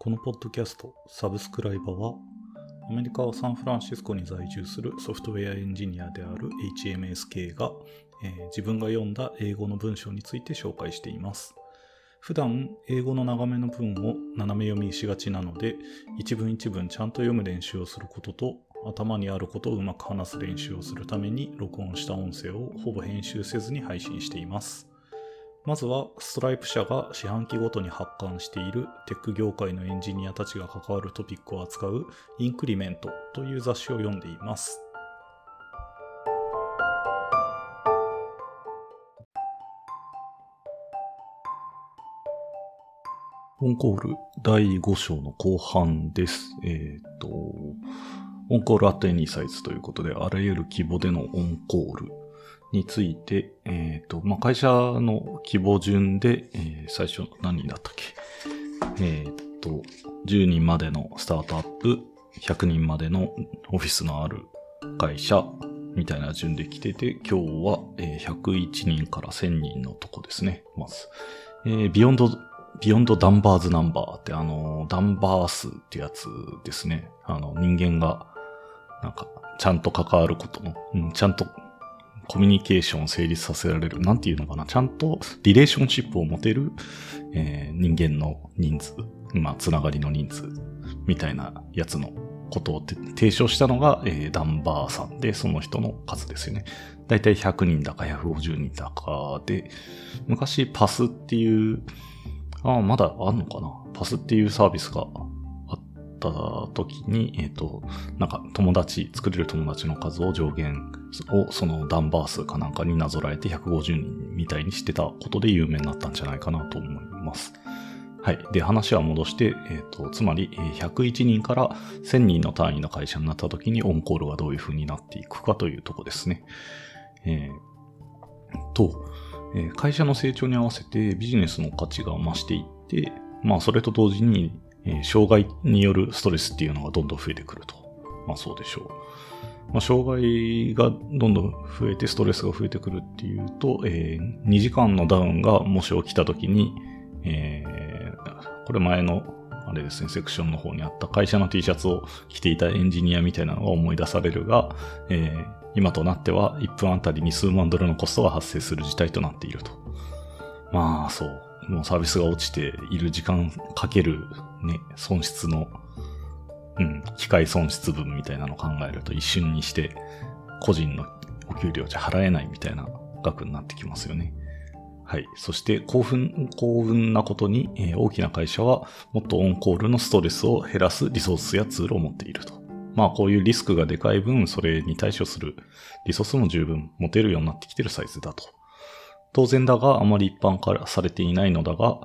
このポッドキャスト、サブスクライバーは、アメリカ・サンフランシスコに在住するソフトウェアエンジニアである HMSK が、えー自分が読んだ英語の文章について紹介しています。普段、英語の長めの文を斜め読みしがちなので、一文一文ちゃんと読む練習をすることと、頭にあることをうまく話す練習をするために録音した音声をほぼ編集せずに配信しています。まずは、ストライプ社が四半期ごとに発刊しているテック業界のエンジニアたちが関わるトピックを扱うインクリメントという雑誌を読んでいます。オンコール第5章の後半です。えっ、と、オンコールアットエニーサイズということで、あらゆる規模でのオンコールについて、えっ、と、まあ、会社の規模順で、えー最初何人だったっけ？えっ、と、10人までのスタートアップ、100人までのオフィスのある会社、みたいな順で来てて、今日は、えー101人から1000人のとこですね、まず。えー Beyond、Beyond Dunbar's Number ってあの、ダンバー数ってやつですね。あの、人間が、なんか、ちゃんと関わることの、うん、ちゃんとコミュニケーションを成立させられる、なんていうのかな、ちゃんとリレーションシップを持てる、えー人間の人数、まあ、つながりの人数、みたいなやつのことを提唱したのが、えーダンバーさんで、その人の数ですよね。だいたい100人だか150人だかで、昔パスっていう、ああ、まだあんのかなパスっていうサービスがった時に、えっ、と、なんか友達、作れる友達の数を上限をそのダンバー数かなんかになぞらえて150人みたいにしてたことで有名になったんじゃないかなと思います。はい。で、話は戻して、えっ、と、つまり、101人から1000人の単位の会社になった時にオンコールがどういう風になっていくかというとこですね。えーと、えー会社の成長に合わせてビジネスの価値が増していって、まあそれと同時に、え障害によるストレスっていうのがどんどん増えてくると。まあそうでしょう。まあ障害がどんどん増えてストレスが増えてくるっていうと、えー2時間のダウンがもし起きた時に、えーこれ前のあれですね、セクションの方にあった会社の T シャツを着ていたエンジニアみたいなのが思い出されるが、えー今となっては1分あたりに数万ドルのコストが発生する事態となっていると。まあそう。もうサービスが落ちている時間かけるね、損失の、うん、機械損失分みたいなのを考えると一瞬にして個人のお給料じゃ払えないみたいな額になってきますよね。はい。そして、興奮、幸運なことに、えー大きな会社は、もっとオンコールのストレスを減らすリソースやツールを持っていると。まあ、こういうリスクがでかい分、それに対処するリソースも十分持てるようになってきてるサイズだと。当然だが、あまり一般化されていないのだが、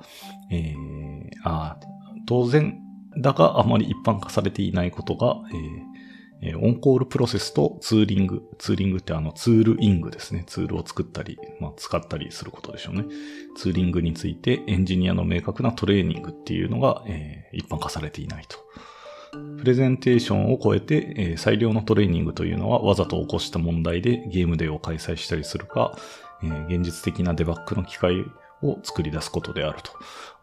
えー、あー当然だが、あまり一般化されていないことが、えーえ on-call process と tooling。 tooling ってあの tooling ですね。ツールを作ったり、まあ、使ったりすることでしょうね。 tooling についてエンジニアの明確なトレーニングっていうのが、えー一般化されていないと。プレゼンテーションを超えて、えー最良のトレーニングというのはわざと起こした問題でゲームデーを開催したりするか、えー現実的なデバッグの機会を作り出すことであると。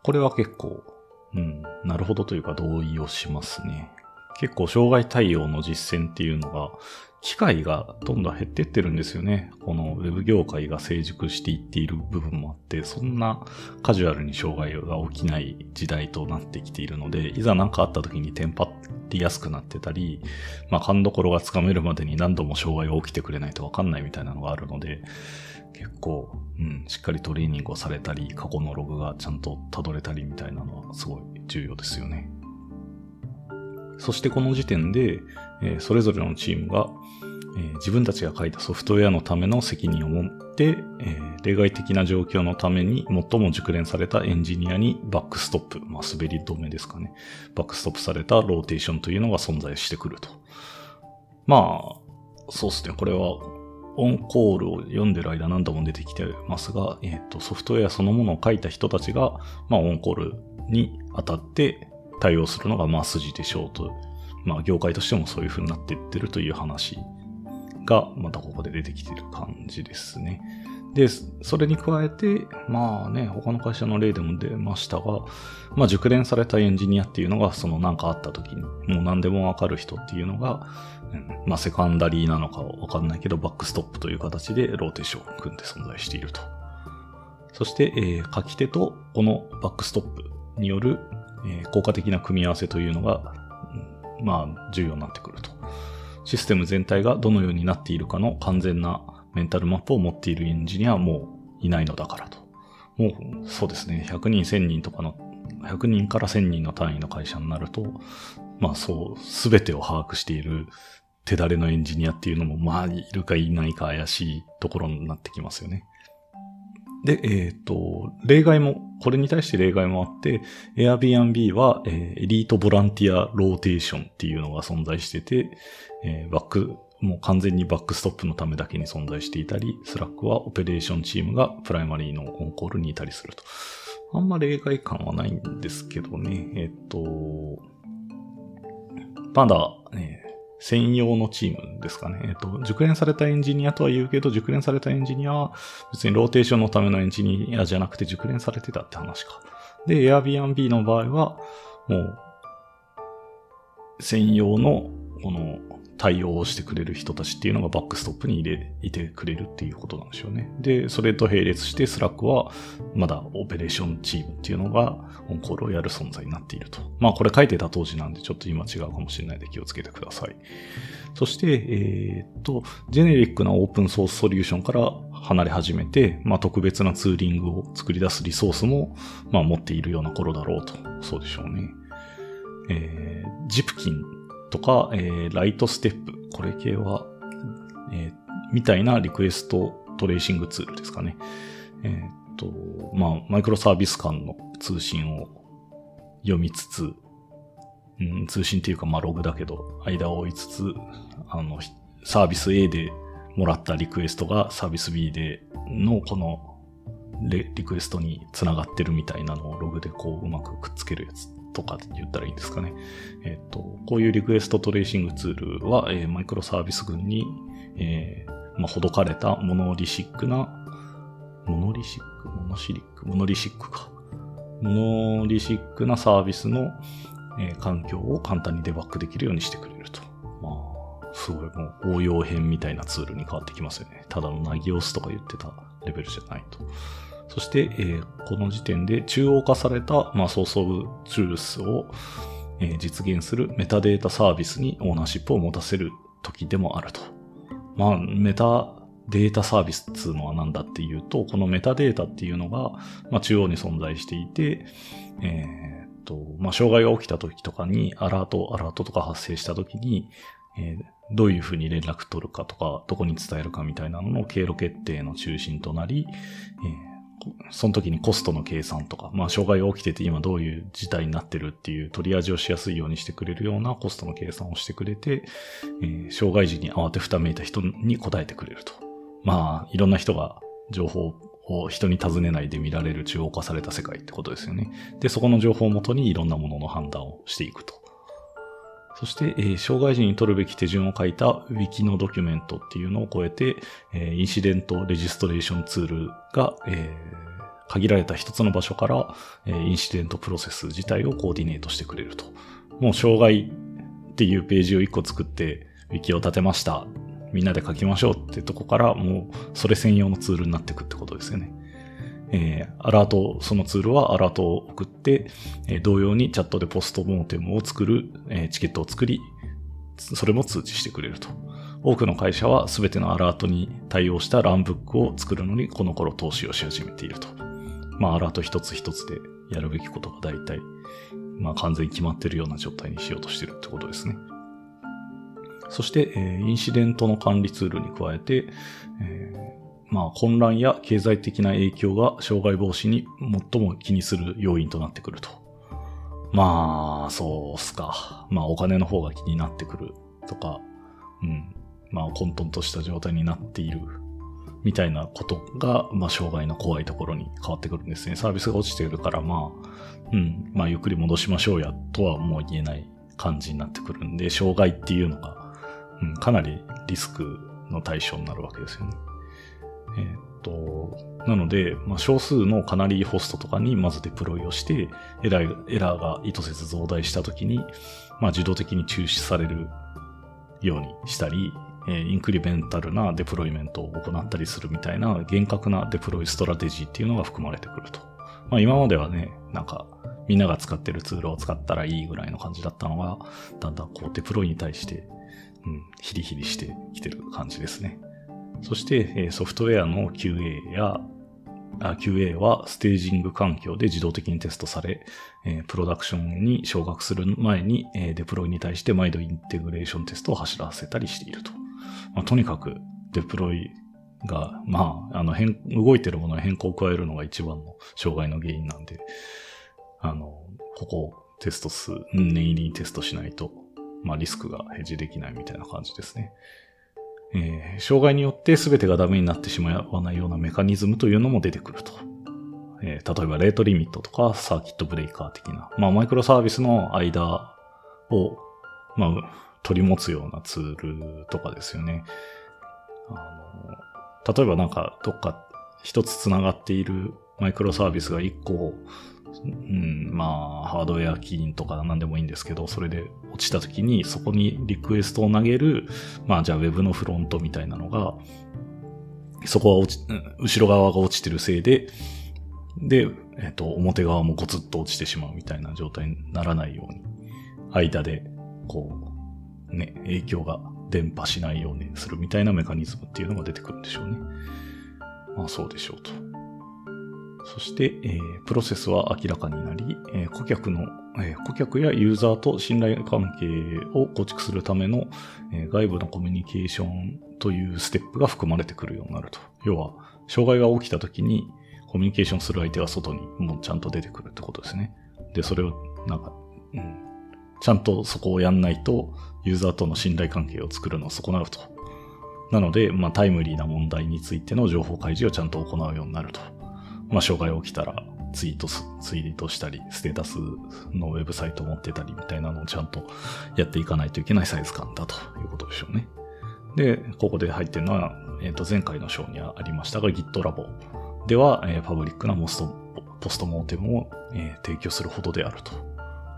これは結構、うん、なるほどというか同意をしますね。結構障害対応の実践っていうのが、機会がどんどん減ってってるんですよね。このウェブ業界が成熟していっている部分もあって、そんなカジュアルに障害が起きない時代となってきているので、いざ何かあった時にテンパりやすくなってたり、まあ勘どころがつかめるまでに何度も障害が起きてくれないとわかんないみたいなのがあるので、結構、うん、しっかりトレーニングをされたり、過去のログがちゃんと辿れたりみたいなのはすごい重要ですよね。そしてこの時点で、えそれぞれのチームが、え自分たちが書いたソフトウェアのための責任を持って、え例外的な状況のために最も熟練されたエンジニアにバックストップ、まあ、滑り止めですかね。backstop されたローテーションというのが存在してくると。まあ、そうですね。これは、オンコールを読んでる間何度も出てきてますが、えっ、と、ソフトウェアそのものを書いた人たちが、まあ、オンコールに当たって対応するのが、まあ、筋でしょうと。まあ、業界としてもそういう風になっていってるという話が、またここで出てきてる感じですね。で、それに加えて、まあね、他の会社の例でも出ましたが、まあ熟練されたエンジニアっていうのが、そのなんかあった時に、もう何でもわかる人っていうのが、うん、まあ secondary なのかわかんないけど、 backstop という形でローテーションを組んで存在していると。そして、えー、書き手とこの backstop による、えー、効果的な組み合わせというのが、うん、まあ重要になってくると。システム全体がどのようになっているかの完全なメンタルマップを持っているエンジニアはもういないのだからと。もう、そうですね、100人、1000人とかの、100人から1000人の単位の会社になると、まあそう、すべてを把握している手だれのエンジニアっていうのも、まあ、いるかいないか怪しいところになってきますよね。で、えっ、ー、と、例外も、これに対して例外もあって、Airbnb は、えー、 elite volunteer rotation っていうのが存在してて、えー、バック、もう完全に backstop のためだけに存在していたり、 Slack はオペレーションチームがプライマリーの on-call にいたりすると。あんま例外感はないんですけどね。えっ、と、まだ、ね、専用のチームですかね。えっ、と、熟練されたエンジニアとは言うけど、熟練されたエンジニアは別にローテーションのためのエンジニアじゃなくて熟練されてたって話か。で、Airbnb の場合は、もう、専用の、この、対応をしてくれる人たちっていうのが backstop に入れ、いてくれるっていうことなんでしょうね。で、それと並列して Slack はまだオペレーションチームっていうのがオンコールをやる存在になっていると。まあこれ書いてた当時なんでちょっと今違うかもしれないで気をつけてください。そして、えー、っと、ジェネリックなオープンソースソリューションから離れ始めて、まあ特別なツーリングを作り出すリソースも、まあ持っているような頃だろうと。そうでしょうね。えー、ジプキンとか、えー、ライトステップ、これ系は、えー、みたいなリクエストトレーシングツールですかね。えー、っと、まあ、マイクロサービス間の通信を読みつつ、うん、通信っていうか、まあ、ログだけど、間を追いつつ、あの、サービス A でもらったリクエストがサービス B でのこのリクエストに繋がってるみたいなのをログでこううまくくっつけるやつとかって言ったらいいんですかね。えっ、ー、と、こういう request tracing tool は、えー、マイクロサービス群に、えー、まあ、ほどかれた monolithic な、 monolithic？モノシリック？ monolithic か。 monolithic なサービスの、えー、環境を簡単にデバッグできるようにしてくれると。まあ、すごいもう応用編みたいなツールに変わってきますよね。ただの Nagios とか言ってたレベルじゃないと。そして、えー、この時点で中央化された、まあ、 source of truth を、えー、実現するメタデータサービスにオーナーシップを持たせる時でもあると。まあ、メタデータサービスっていうのは何だっていうと、このメタデータっていうのが、まあ、中央に存在していて、えー、と、まあ、障害が起きた時とかに、アラート、アラートとか発生した時に、えー、どういうふうに連絡取るかとか、どこに伝えるかみたいなのの経路決定の中心となり、えーその時にコストの計算とか、まあ、障害が起きてて今どういう事態になってるっていう取り味をしやすいようにしてくれるようなコストの計算をしてくれて、えー、障害時に慌てふためいた人に答えてくれると。まあ、いろんな人が情報を人に尋ねないで見られる中央化された世界ってことですよね。で、そこの情報をもとにいろんなものの判断をしていくと。そして、えー、障害時に取るべき手順を書いた Wiki のドキュメントっていうのを超えて、えー、インシデントレジストレーションツールが、えー、限られた一つの場所から、えー、インシデントプロセス自体をコーディネートしてくれると。もう障害っていうページを一個作って、Wiki を立てました。みんなで書きましょうってとこから、もうそれ専用のツールになっていくってことですよね。えー、アラート、そのツールはアラートを送って、えー、同様にチャットでポストモーテムを作る、えー、チケットを作り、それも通知してくれると。多くの会社は全てのアラートに対応したランブックを作るのにこの頃投資をし始めていると。まあアラート一つ一つでやるべきことが大体、まあ完全に決まってるような状態にしようとしてるってことですね。そして、えー、インシデントの管理ツールに加えて、えまあ、混乱や経済的な影響が障害防止に最も気にする要因となってくると。まあ、そうっすか。まあ、お金の方が気になってくるとか、うん。まあ、混沌とした状態になっているみたいなことが、まあ、障害の怖いところに変わってくるんですね。サービスが落ちているから、まあ、うん、まあ、ゆっくり戻しましょうや、とはもう言えない感じになってくるんで、障害っていうのが、うん、かなりリスクの対象になるわけですよね。えっと、なので、まあ、少数のカナリーホストとかにまずデプロイをして、エラーエラーが意図せず増大したときに、まあ、自動的に中止されるようにしたり、えー、 incremental な deployment を行ったりするみたいな厳格な deploy strategy っていうのが含まれてくると。まあ今まではね、なんかみんなが使ってるツールを使ったらいいぐらいの感じだったのが、だんだんこうデプロイに対して、うん、ヒリヒリしてきてる感じですね。そして、ソフトウェアの QA や QA はステージング環境で自動的にテストされ、プロダクションに昇格する前に、デプロイに対して毎度インテグレーションテストを走らせたりしていると。まあ、とにかくデプロイが、まあ、あの変、動いてるものに変更を加えるのが一番の障害の原因なんで、あの、ここをテスト数、念入りにテストしないと、まあリスクがヘッジできないみたいな感じですね。えー、障害によって全てがダメになってしまわないようなメカニズムというのも出てくると。えー、例えばレートリミットとかサーキットブレイカー的な、まあマイクロサービスの間を、まあ、取り持つようなツールとかですよね。あの例えばなんかどっか一つ繋がっているマイクロサービスが一個うん、まあ、ハードウェアキーとか何でもいいんですけど、それで落ちた時にそこにリクエストを投げる、まあじゃあ Web のフロントみたいなのが、そこは落ち、後ろ側が落ちてるせいで、で、えっ、と、表側もゴツッと落ちてしまうみたいな状態にならないように、間で、こう、ね、影響が伝播しないようにするみたいなメカニズムっていうのが出てくるんでしょうね。まあそうでしょうと。そして、えー、プロセスは明らかになり、えー、顧客の、えー、顧客やユーザーと信頼関係を構築するための、え外部のコミュニケーションというステップが含まれてくるようになると。要は、障害が起きた時にコミュニケーションする相手が外にもうちゃんと出てくるってことですね。で、それを、なんか、うん、ちゃんとそこをやんないと、ユーザーとの信頼関係を作るのを損なうと。なので、まあ、タイムリーな問題についての情報開示をちゃんと行うようになると。まあ、障害起きたらツイートす、ツイートしたり、ステータスのウェブサイトを持ってたりみたいなのをちゃんとやっていかないといけないサイズ感だということでしょうね。で、ここで入ってるのは、えっ、ー、と、前回の章にありましたが GitLab では、えー、パブリックなモスト、ポストモーテムを、えー、提供するほどであると。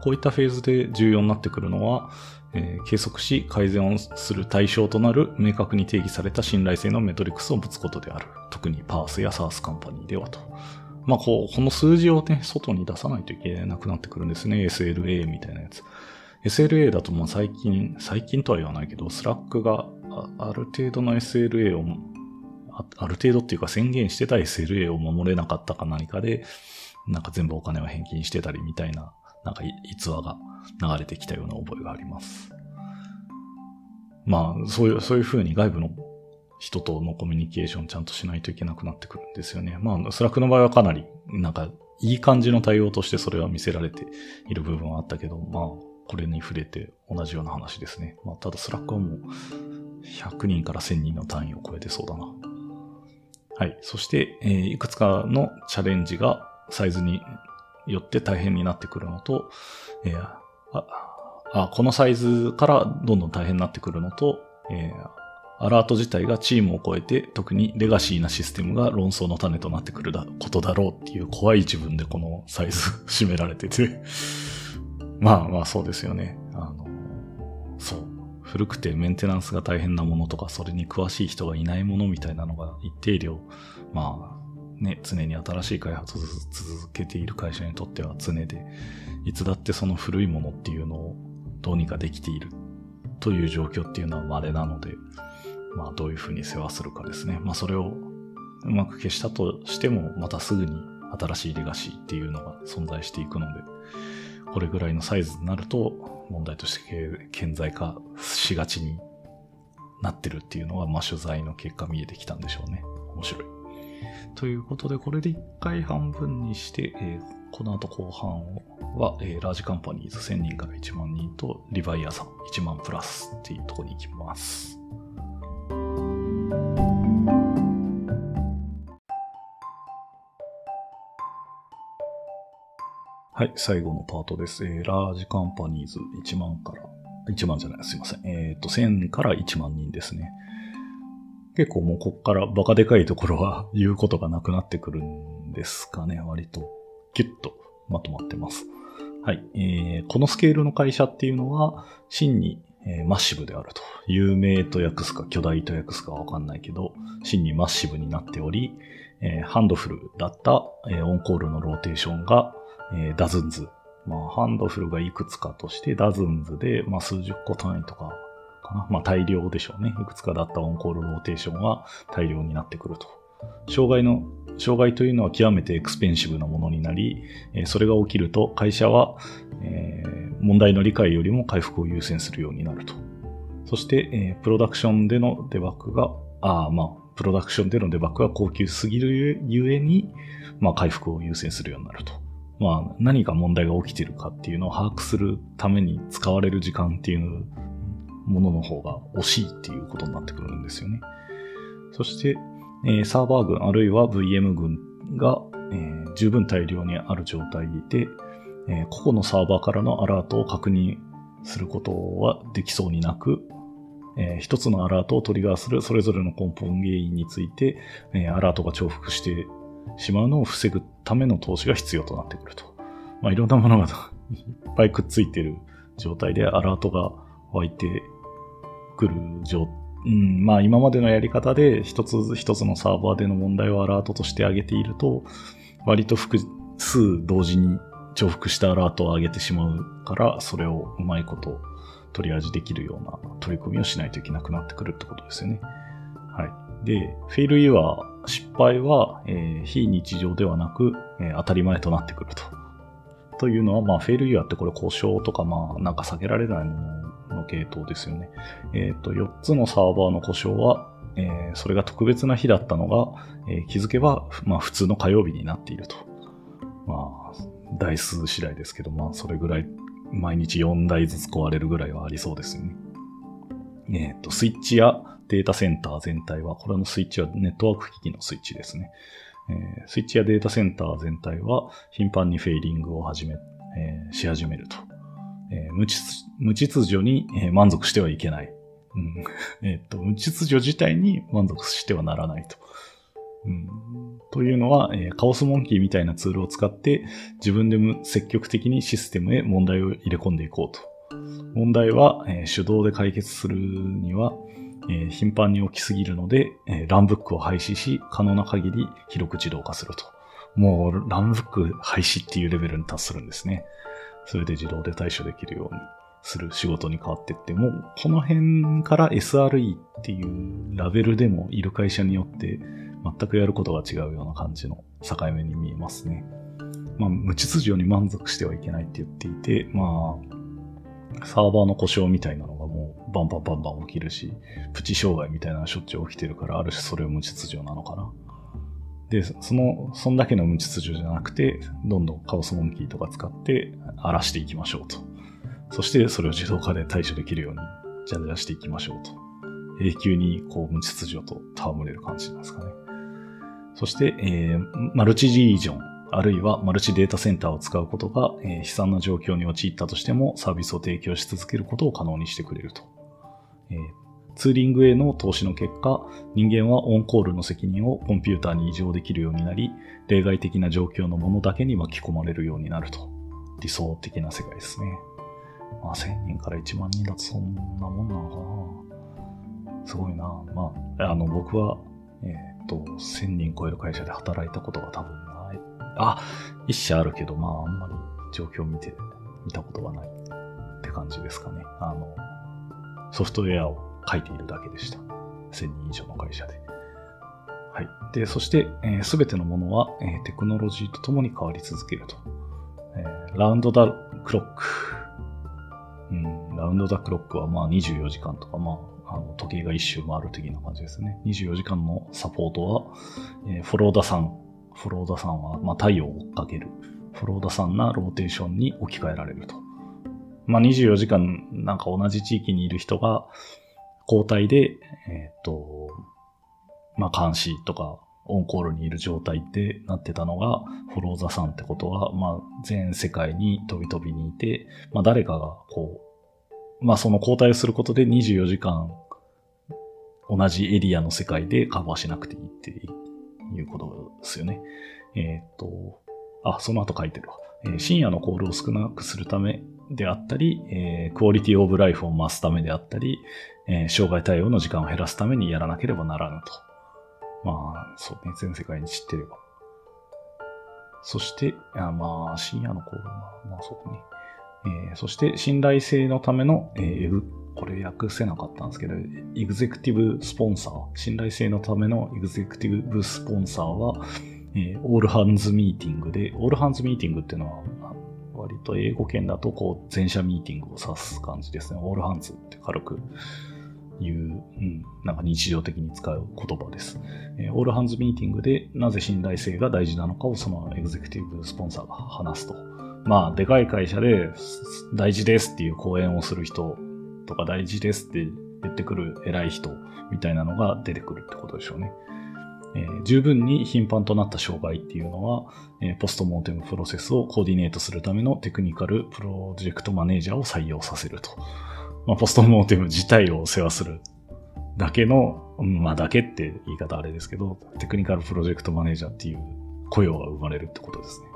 こういったフェーズで重要になってくるのは、え、計測し改善をする対象となる明確に定義された信頼性のメトリクスを持つことである。特にパースやサースカンパニーではと。まあ、こう、この数字をね、外に出さないといけなくなってくるんですね。SLA みたいなやつ。SLA だとまあ最近、最近とは言わないけど、 Slack がある程度の SLA をあ、る程度っていうか宣言してた SLA を守れなかったか何かで、なんか全部お金を返金してたりみたいな、なんか逸話が流れてきたような覚えがあります。まあ、そういう、そういう風に外部の人とのコミュニケーションちゃんとしないといけなくなってくるんですよね。まあ、 Slack の場合はかなり、なんか、いい感じの対応としてそれは見せられている部分はあったけど、まあ、これに触れて同じような話ですね。まあ、ただ Slack はもう、100人から1000人の単位を超えてそうだな。はい。そして、えー、いくつかのチャレンジがサイズによって大変になってくるのと、えー、あこのサイズからどんどん大変になってくるのと、えー、アラート自体がチームを超えて、特にレガシーなシステムが論争の種となってくることだろうっていう怖い自分でこのサイズ占められてて まあまあそうですよね。あの、そう。古くてメンテナンスが大変なものとか、それに詳しい人がいないものみたいなのが一定量、まあ、ね、常に新しい開発を続けている会社にとっては常で、いつだってその古いものっていうのをどうにかできているという状況っていうのは稀なので、まあどういうふうに世話するかですね。まあそれをうまく消したとしても、またすぐに新しいレガシーっていうのが存在していくので、これぐらいのサイズになると問題として顕在化しがちになってるっていうのは、まあ取材の結果見えてきたんでしょうね。面白い。ということで、これで一回半分にして、えー、この後後半は、えー、ラージカンパニーズ1000人から1万人とリヴァイアさん1万プラスっていうところに行きます。はい、最後のパートです。えー、ラージカンパニーズ1万から、1万じゃない、すいません。えっ、ー、と、1000から1万人ですね。結構もうこっからバカでかいところは言うことがなくなってくるんですかね。割とキュッとまとまってます。はい。えー、このスケールの会社っていうのは、真に、えー、 massive であると。有名と訳すか巨大と訳すかわかんないけど、真に massive になっており、えー、 handful だった、えー、 on-call のローテーションが、えー、 dozens。まあ、 handful がいくつかとして、 dozens で、まあ、数十個単位とかな。まあ、大量でしょうね。いくつかだった on-call rotation は大量になってくると。障害の、障害というのは極めてエクスペンシブなものになり、それが起きると会社は、えー、問題の理解よりも回復を優先するようになると。そして、えー、プロダクションでのデバッグが、あまあ、プロダクションでのデバッグが高級すぎるゆえに、まあ、回復を優先するようになると。まあ、何が問題が起きているかっていうのを把握するために使われる時間っていうものの方が惜しいっていうことになってくるんですよね。そして、えー、サーバー群あるいは VM 群が、えー、十分大量にある状態で、えー、個々のサーバーからのアラートを確認することはできそうになく、えー、一つのアラートをトリガーするそれぞれの根本原因について、えー、アラートが重複してしまうのを防ぐための投資が必要となってくると。まあ、いろんなものが いっぱいくっついている状態でアラートが湧いてくる状うん、まあ今までのやり方で一つ一つのサーバーでの問題をアラートとして上げていると、割と複数同時に重複したアラートを上げてしまうから、それをうまいこと取り味できるような取り組みをしないといけなくなってくるってことですよね。はい。で、フェイルユア、失敗は、えー、非日常ではなく、えー、当たり前となってくると。というのは、まあ、フェイルユアってこれ故障とか、まあ、なんか避けられないもの系統ですよね。えっ、ー、と、4つのサーバーの故障は、えー、それが特別な日だったのが、えー、気づけば、まあ、普通の火曜日になっていると。まあ、台数次第ですけど、まあ、それぐらい、毎日4台ずつ壊れるぐらいはありそうですよね。えっ、と、スイッチやデータセンター全体は、これのスイッチはネットワーク機器のスイッチですね。え、スイッチやデータセンター全体は頻繁にフェイリングを始め、え、し始めると。え、無秩無秩序に、満足してはいけない。うん、えっと、無秩序自体に満足してはならないと。うん、というのは、えー、カオスモンキーみたいなツールを使って自分でも積極的にシステムへ問題を入れ込んでいこうと。問題は、えー、手動で解決するには、えー、頻繁に起きすぎるので、えー、ランブックを廃止し、可能な限り広く自動化すると。もう、ランブック廃止っていうレベルに達するんですね。それで自動で対処できるようにする仕事に変わっていっても、この辺から SRE っていうラベルでもいる会社によって全くやることが違うような感じの境目に見えますね。まあ、無秩序に満足してはいけないって言っていて、まあ、サーバーの故障みたいなのがもうバンバンバンバン起きるし、プチ障害みたいなのがしょっちゅう起きてるから、ある種それを無秩序なのかな。で、その、そんだけの無秩序じゃなくて、どんどんカオスモンキーとか使って荒らしていきましょうと。そしてそれを自動化で対処できるように、じゃじゃしていきましょうと。永久にこう無秩序と戯れる感じなんですかね。そして、えー、マルチリージョン、あるいはマルチデータセンターを使うことが、えー、悲惨な状況に陥ったとしてもサービスを提供し続けることを可能にしてくれると。えーツーリングへの投資の結果、人間はオンコールの責任をコンピューターに異常できるようになり、例外的な状況のものだけに巻き込まれるようになると。理想的な世界ですね。まあ、1000人から1万人だとそんなもんなのかな。すごいな。まあ、あの、僕は、えっ、と、1000人超える会社で働いたことが多分ない。あ、一社あるけど、まあ、あんまり状況を見て、見たことがないって感じですかね。あの、ソフトウェアを書いているだけでした。1000人以上の会社で。はい。で、そして、す、え、べ、てのものは、えー、テクノロジーとともに変わり続けると。えー、ラウンドダクロック。ラウンドダクロックはまあ24時間とか、まあ、あの時計が一周回る的な感じですね。24時間のサポートは、えー、フォローダさん。フォローダさんは、まあ、太陽を追っかける。フォローダさんなローテーションに置き換えられると。まあ、24時間なんか同じ地域にいる人が、交代で、えっ、ー、と、まあ、監視とか、オンコールにいる状態ってなってたのが、フォローザさんってことは、まあ、全世界に飛び飛びにいて、まあ、誰かがこう、まあ、その交代をすることで24時間同じエリアの世界でカバーしなくていいっていうことですよね。えっ、と、あ、その後書いてるわ。え深夜のコールを少なくするためであったり、えークオリティオブライフを増すためであったり、え障害対応の時間を減らすためにやらなければならぬと。まあ、そうね、全世界に知ってれば。そして、あまあ、深夜のコールは、まあそうね。えーそして、信頼性のための、えーこれ訳せなかったんですけど、エグゼクティブスポンサー、信頼性のためのエグゼクティブスポンサーは、えーオールハンズミーティングで、オールハンズミーティングっていうのは、割と英語圏だと、こう、全社ミーティングを指す感じですね。オールハンズって軽く言う、うん、なんか日常的に使う言葉です。えーオールハンズミーティングでなぜ信頼性が大事なのかをそのエグゼクティブスポンサーが話すと。まあ、でかい会社で大事ですっていう講演をする人とか大事ですって言ってくる偉い人みたいなのが出てくるってことでしょうね。えー十分に頻繁となった障害っていうのは、えーポストモーテムプロセスをコーディネートするためのテクニカルプロジェクトマネージャーを採用させると。まあ、ポストモーテム自体を世話するだけの、まあだけって言い方あれですけど、テクニカルプロジェクトマネージャーっていう雇用が生まれるってことですね。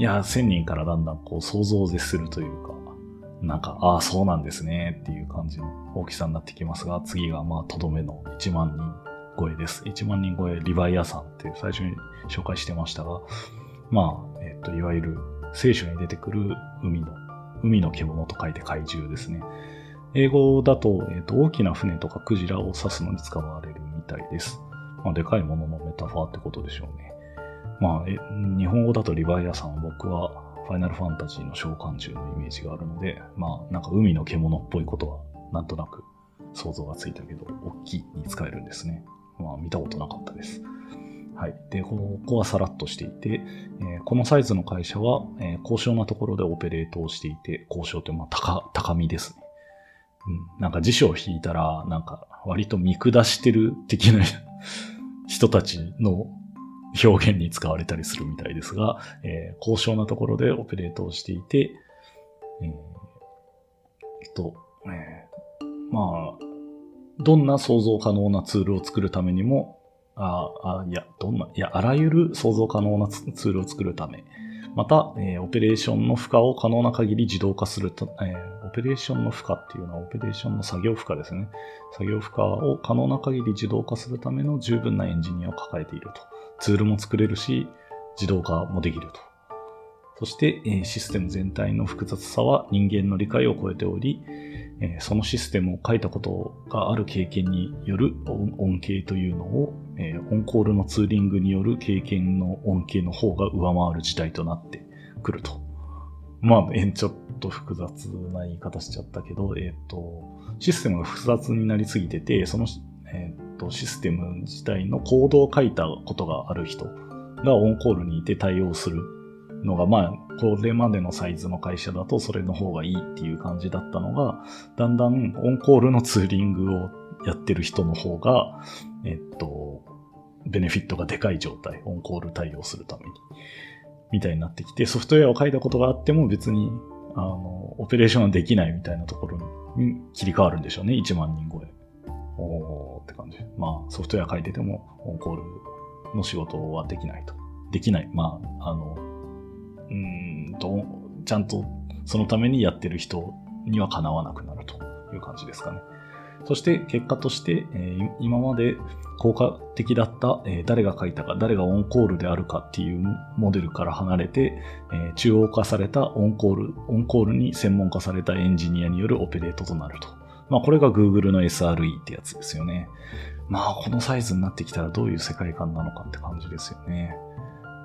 いや、1000人からだんだんこう想像を絶するというか、なんか、ああ、そうなんですねっていう感じの大きさになってきますが、次がまあとどめの1万人超えです。1万人超えリヴァイアさんっていう最初に紹介してましたが、まあ、えっと、いわゆる聖書に出てくる海の、海の獣と書いて怪獣ですね。英語だと、えっと、大きな船とかクジラを指すのに使われるみたいです。まあ、でかいもののメタファーってことでしょうね。まあ、日本語だとリヴァイアさんは僕はファイナルファンタジーの召喚獣のイメージがあるので、まあ、なんか海の獣っぽいことはなんとなく想像がついたけど、大きいに使えるんですね。まあ、見たことなかったです。はい。で、この子はさらっとしていて、えーこのサイズの会社は、えー高尚なところでオペレートをしていて、高尚ってまあ高、高みですね。うん。なんか辞書を引いたら、なんか割と見下してる的な人たちの表現に使われたりするみたいですが、えー高尚なところでオペレートをしていて、えーと、えーまあ、どんな想像可能なツールを作るためにも、ああ、いや、どんな、いや、あらゆる想像可能なツールを作るため、また、えーオペレーションの負荷を可能な限り自動化すると、えーオペレーションの負荷っていうのは、オペレーションの作業負荷ですね。作業負荷を可能な限り自動化するための十分なエンジニアを抱えていると。ツールも作れるし、自動化もできると。そして、システム全体の複雑さは人間の理解を超えており、そのシステムを書いたことがある経験による恩恵というのを、オンコールのツーリングによる経験の恩恵の方が上回る事態となってくると。まあ、ちょっと複雑な言い方しちゃったけど、えっ、と、システムが複雑になりすぎてて、その、えっ、と、システム自体のコードを書いたことがある人がオンコールにいて対応するのが、まあ、これまでのサイズの会社だとそれの方がいいっていう感じだったのが、だんだんオンコールのツーリングをやってる人の方が、えっと、ベネフィットがでかい状態、オンコール対応するために、みたいになってきて、ソフトウェアを書いたことがあっても別に、あの、オペレーションはできないみたいなところに切り替わるんでしょうね、1万人超え。おーって感じ。まあ、ソフトウェア書いてても、オンコールの仕事はできないと。できない。まあ、あの、うんと、ちゃんとそのためにやってる人にはかなわなくなるという感じですかね。そして結果として、え今まで効果的だった、え誰が書いたか、誰がオンコールであるかっていうモデルから離れて、え中央化されたオンコール、オンコールに専門化されたエンジニアによるオペレートとなると。まあこれが Google の SRE ってやつですよね。まあこのサイズになってきたらどういう世界観なのかって感じですよね。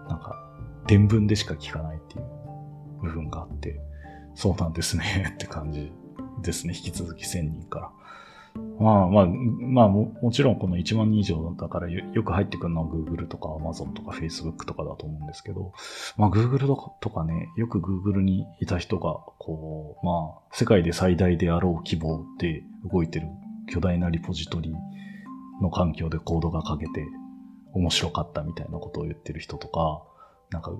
なんか、伝聞でしか聞かないっていう部分があって、そうなんですね って感じですね。引き続き1000人から。まあまあ、まあももちろんこの1万人以上だからよく入ってくるのは Google とか Amazon とか Facebook とかだと思うんですけど、まあ Google とかね、よく Google にいた人が、こう、まあ世界で最大であろう規模で動いてる巨大なリポジトリの環境でコードが書けて面白かったみたいなことを言ってる人とか、なんか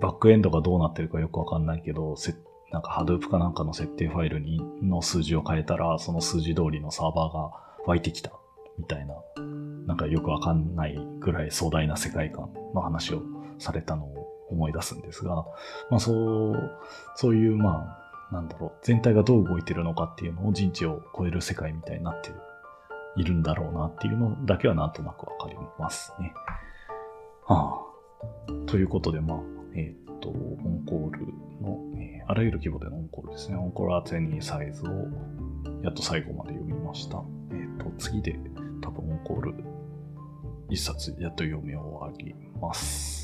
バックエンドがどうなってるかよくわかんないけど、なんか Hadoop かなんかの設定ファイルにの数字を変えたら、その数字通りのサーバーが湧いてきたみたいな、なんかよくわかんないぐらい壮大な世界観の話をされたのを思い出すんですが、まあそう、そういうまあ、なんだろう、全体がどう動いてるのかっていうのを人知を超える世界みたいになっているんだろうなっていうのだけはなんとなくわかりますね。はあ、ということで、まあ、えっ、と、オンコールの、えー、あらゆる規模でのオンコールですね。オンコールアーツエニーサイズをやっと最後まで読みました。えっ、と、次で多分オンコール一冊やっと読み終わります。